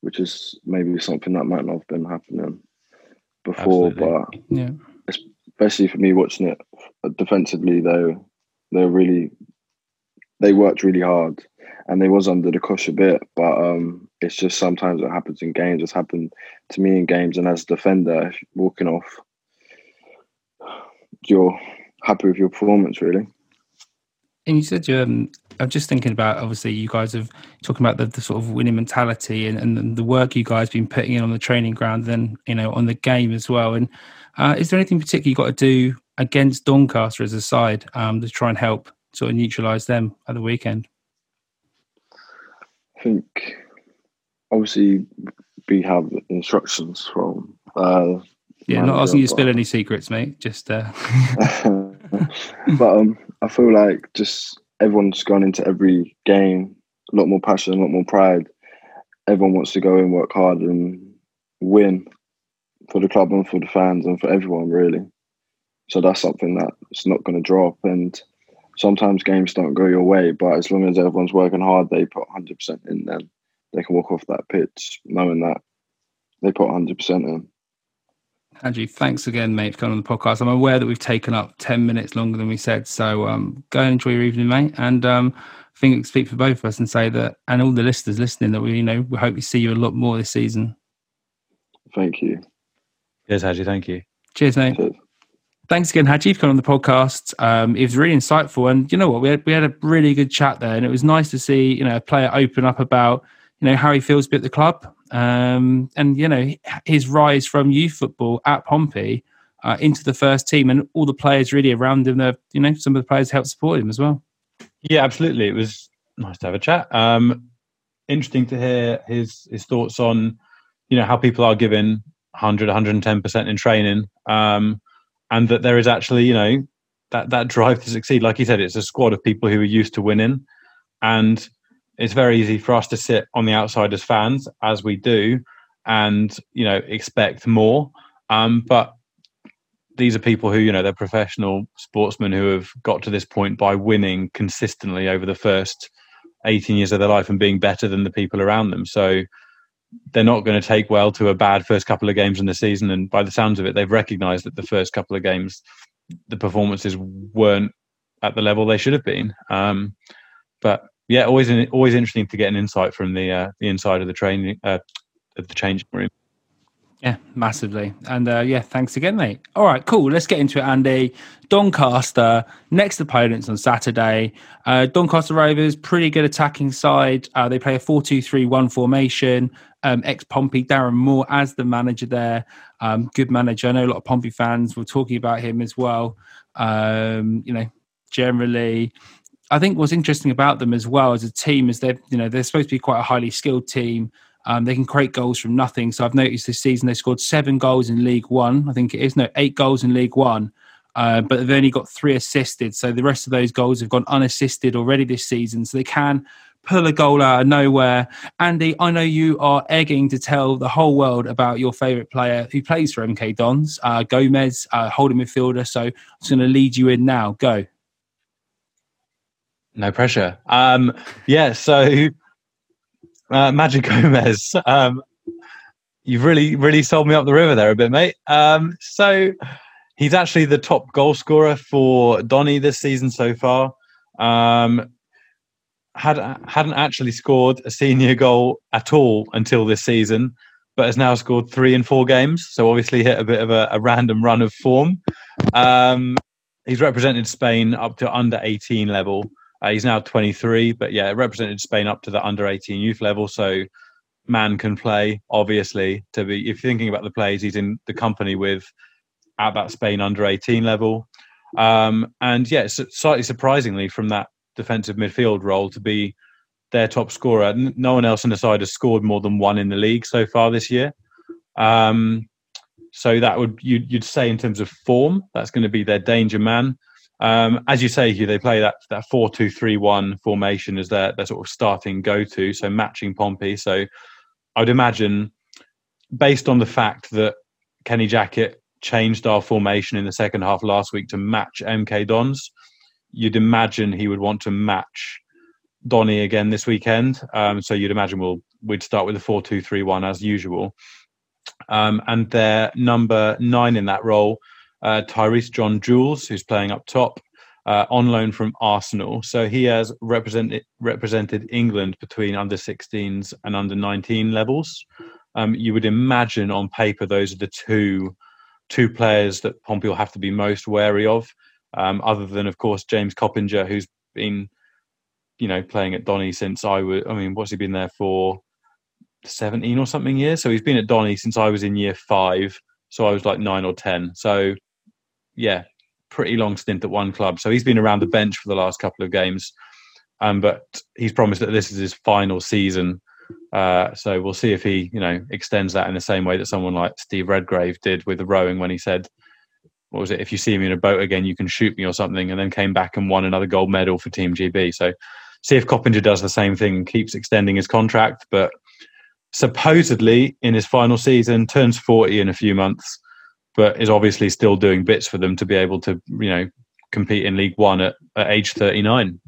which is maybe something that might not have been happening before. Absolutely. But yeah, especially for me watching it defensively, though, they really they worked really hard and they was under the cosh a bit. But um, it's just sometimes it happens in games. It's happened to me in games, and as a defender, walking off you're happy with your performance, really. And you said you um, I'm just thinking about obviously you guys have talking about the, the sort of winning mentality and, and the work you guys been putting in on the training ground, then you know on the game as well. And uh, is there anything particular you got to do against Doncaster as a side um, to try and help sort of neutralise them at the weekend? I think obviously we have instructions from uh, yeah, not asking you to spill any secrets, mate. Just. Uh... but um, I feel like just everyone's gone into every game a lot more passion, a lot more pride. Everyone wants to go and work hard and win for the club and for the fans and for everyone, really. So that's something that's not going to drop. And sometimes games don't go your way, but as long as everyone's working hard, they put 100% in, then they can walk off that pitch knowing that they put 100% in. Andrew, thanks again, mate, for coming on the podcast. I'm aware that we've taken up 10 minutes longer than we said. So um, go and enjoy your evening, mate. And um, I think I speak for both of us and say that, and all the listeners listening, that we, you know, we hope we see you a lot more this season. Thank you. Yes, Haji, thank you. Cheers, mate. Cheers. Thanks again, Haji, for coming on the podcast. Um, it was really insightful, and you know what, we had we had a really good chat there, and it was nice to see you know a player open up about you know how he feels a bit the club, um, and you know his rise from youth football at Pompey uh, into the first team, and all the players really around him. There, you know, some of the players helped support him as well. Yeah, absolutely. It was nice to have a chat. Um, interesting to hear his his thoughts on you know how people are giving 100 110% in training um, and that there is actually you know that that drive to succeed like he said it's a squad of people who are used to winning and it's very easy for us to sit on the outside as fans as we do and you know expect more um, but these are people who you know they're professional sportsmen who have got to this point by winning consistently over the first 18 years of their life and being better than the people around them so they're not going to take well to a bad first couple of games in the season. And by the sounds of it, they've recognised that the first couple of games, the performances weren't at the level they should have been. Um, but yeah, always always interesting to get an insight from the uh, the inside of the training uh, of the changing room. Yeah, massively. And uh, yeah, thanks again, mate. All right, cool. Let's get into it, Andy. Doncaster, next opponents on Saturday. Uh, Doncaster Rovers, pretty good attacking side. Uh, they play a 4 2 3 1 formation. Um, Ex Pompey, Darren Moore as the manager there. Um, good manager. I know a lot of Pompey fans were talking about him as well. Um, you know, generally. I think what's interesting about them as well as a team is they're, you know, they're supposed to be quite a highly skilled team. Um, they can create goals from nothing. So I've noticed this season they scored seven goals in League One. I think it is no eight goals in League One, uh, but they've only got three assisted. So the rest of those goals have gone unassisted already this season. So they can pull a goal out of nowhere. Andy, I know you are egging to tell the whole world about your favourite player who plays for MK Dons, uh, Gomes, uh, holding midfielder. So I'm just going to lead you in now. Go. No pressure. Um, yeah, so uh, Madger Gomes. Um, you've really, really sold me up the river there a bit, mate. Um, so he's actually the top goal scorer for Donny this season so far. Um, had hadn't actually scored a senior goal at all until this season, but has now scored three in four games. So obviously hit a bit of a, a random run of form. Um, he's represented Spain up to under 18 level. Uh, he's now 23, but yeah, represented Spain up to the under 18 youth level. So man can play, obviously, to be, if you're thinking about the plays he's in the company with at that Spain under 18 level. Um, and yeah, slightly surprisingly from that defensive midfield role to be their top scorer. No one else on the side has scored more than one in the league so far this year. Um, so that would you'd, you'd say in terms of form, that's going to be their danger man. Um, as you say, Hugh, they play that that four two three one formation as their their sort of starting go to, so matching Pompey. So I'd imagine, based on the fact that Kenny Jackett changed our formation in the second half last week to match MK Dons, you'd imagine he would want to match Donny again this weekend. Um, so you'd imagine we'll we'd start with the four two three one as usual. Um, and their number nine in that role uh, Tyreece John Jules, who's playing up top, uh, on loan from Arsenal. So he has represented represented England between under 16s and under 19 levels. Um, you would imagine on paper those are the two two players that Pompey will have to be most wary of. Um, other than, of course, James Coppinger, who's been, you know, playing at Donny since I was. I mean, what's he been there for? 17 or something years. So he's been at Donny since I was in year five. So I was like nine or 10. So yeah, pretty long stint at one club. So he's been around the bench for the last couple of games. Um, but he's promised that this is his final season. Uh, so we'll see if he, you know, extends that in the same way that someone like Steve Redgrave did with the rowing when he said, "What was it? If you see me in a boat again, you can shoot me or something," and then came back and won another gold medal for Team GB. So see if Coppinger does the same thing, and keeps extending his contract, but supposedly in his final season turns 40 in a few months but is obviously still doing bits for them to be able to, you know, compete in League One at, at age 39.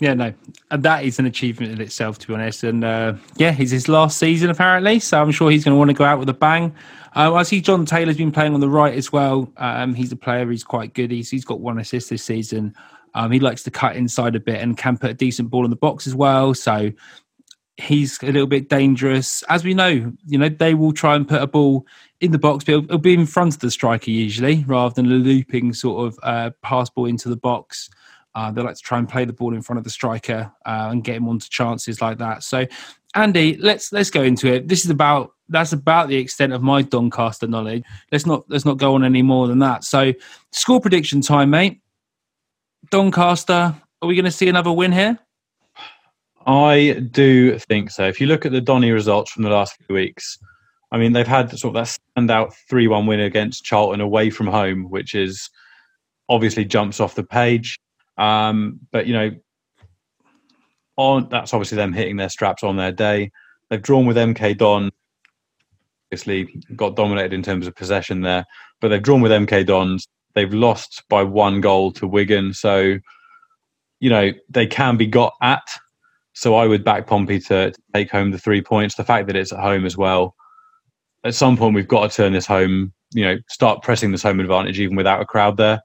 Yeah, no, and that is an achievement in itself, to be honest. And uh, yeah, it's his last season apparently, so I'm sure he's going to want to go out with a bang. Uh, I see Jon Taylor's been playing on the right as well. Um, he's a player; he's quite good. He's he's got one assist this season. Um, he likes to cut inside a bit and can put a decent ball in the box as well. So he's a little bit dangerous. As we know, you know, they will try and put a ball in the box, but it'll, it'll be in front of the striker usually, rather than a looping sort of uh, pass ball into the box. Uh, they like to try and play the ball in front of the striker uh, and get him onto chances like that. So, Andy, let's let's go into it. This is about that's about the extent of my Doncaster knowledge. Let's not let's not go on any more than that. So, score prediction time, mate. Doncaster, are we going to see another win here? I do think so. If you look at the Donny results from the last few weeks, I mean they've had sort of that standout three-one win against Charlton away from home, which is obviously jumps off the page. Um, but you know, on that's obviously them hitting their straps on their day. They've drawn with MK Don. Obviously, got dominated in terms of possession there, but they've drawn with MK Dons. They've lost by one goal to Wigan, so you know they can be got at. So I would back Pompey to, to take home the three points. The fact that it's at home as well. At some point, we've got to turn this home. You know, start pressing this home advantage even without a crowd there.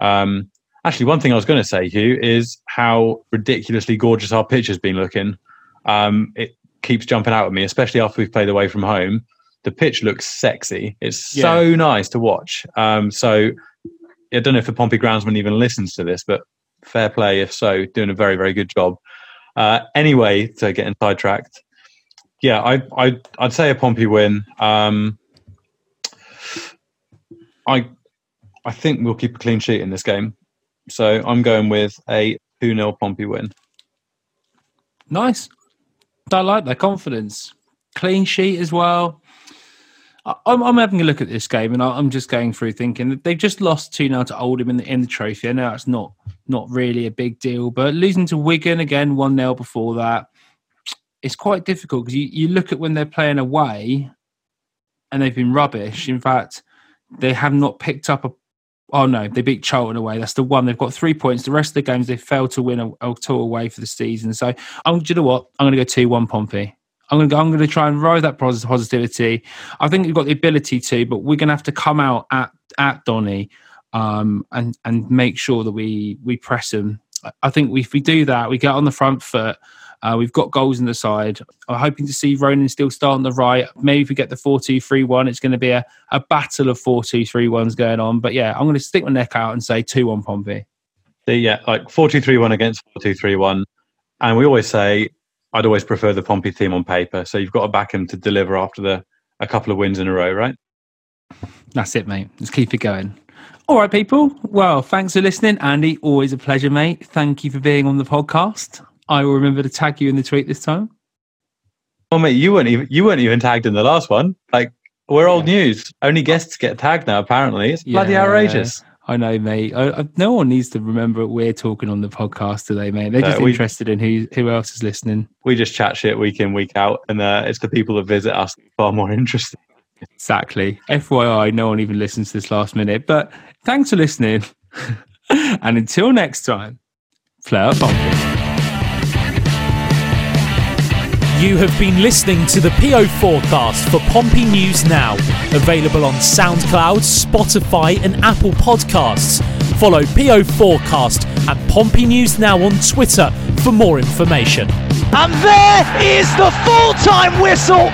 Um, Actually, one thing I was going to say, Hugh, is how ridiculously gorgeous our pitch has been looking. Um, it keeps jumping out at me, especially after we've played away from home. The pitch looks sexy. It's yeah. so nice to watch. Um, so I don't know if the Pompey groundsman even listens to this, but fair play if so. Doing a very, very good job. Uh, anyway, to get sidetracked, yeah, I, I, I'd say a Pompey win. Um, I, I think we'll keep a clean sheet in this game. So I'm going with a 2 0 Pompey win. Nice. I like that confidence. Clean sheet as well. I'm, I'm having a look at this game and I'm just going through thinking they've just lost 2 0 to Oldham in the, in the trophy. I know it's not, not really a big deal, but losing to Wigan again 1 0 before that, it's quite difficult because you, you look at when they're playing away and they've been rubbish. In fact, they have not picked up a Oh no, they beat Charlton away. That's the one. They've got three points. The rest of the games they failed to win a, a two away for the season. So, I'm, do you know what? I'm going to go two one Pompey. I'm going to I'm going to try and ride that positivity. I think we've got the ability to, but we're going to have to come out at at Donny um, and and make sure that we we press them. I think if we do that, we get on the front foot. Uh, we've got goals in the side. I'm hoping to see Ronan still start on the right. Maybe if we get the 4 2 3 1, it's going to be a, a battle of 4 2 3 1s going on. But yeah, I'm going to stick my neck out and say 2 1 Pompey. Yeah, like 4 2 3 1 against 4 2 3 1. And we always say, I'd always prefer the Pompey team on paper. So you've got to back him to deliver after the a couple of wins in a row, right? That's it, mate. Let's keep it going. All right, people. Well, thanks for listening, Andy. Always a pleasure, mate. Thank you for being on the podcast. I will remember to tag you in the tweet this time. Oh mate, you weren't even you weren't even tagged in the last one. Like we're old news. Only guests get tagged now. Apparently, it's bloody yeah, outrageous. I know, mate. I, I, no one needs to remember we're talking on the podcast today, mate. They're just uh, we, interested in who who else is listening. We just chat shit week in week out, and uh, it's the people that visit us far more interesting. Exactly. FYI, no one even listens to this last minute. But thanks for listening, and until next time, Flair Pompey. You have been listening to the PO forecast for Pompey News Now, available on SoundCloud, Spotify, and Apple Podcasts. Follow PO Forecast and Pompey News Now on Twitter for more information. And there is the full time whistle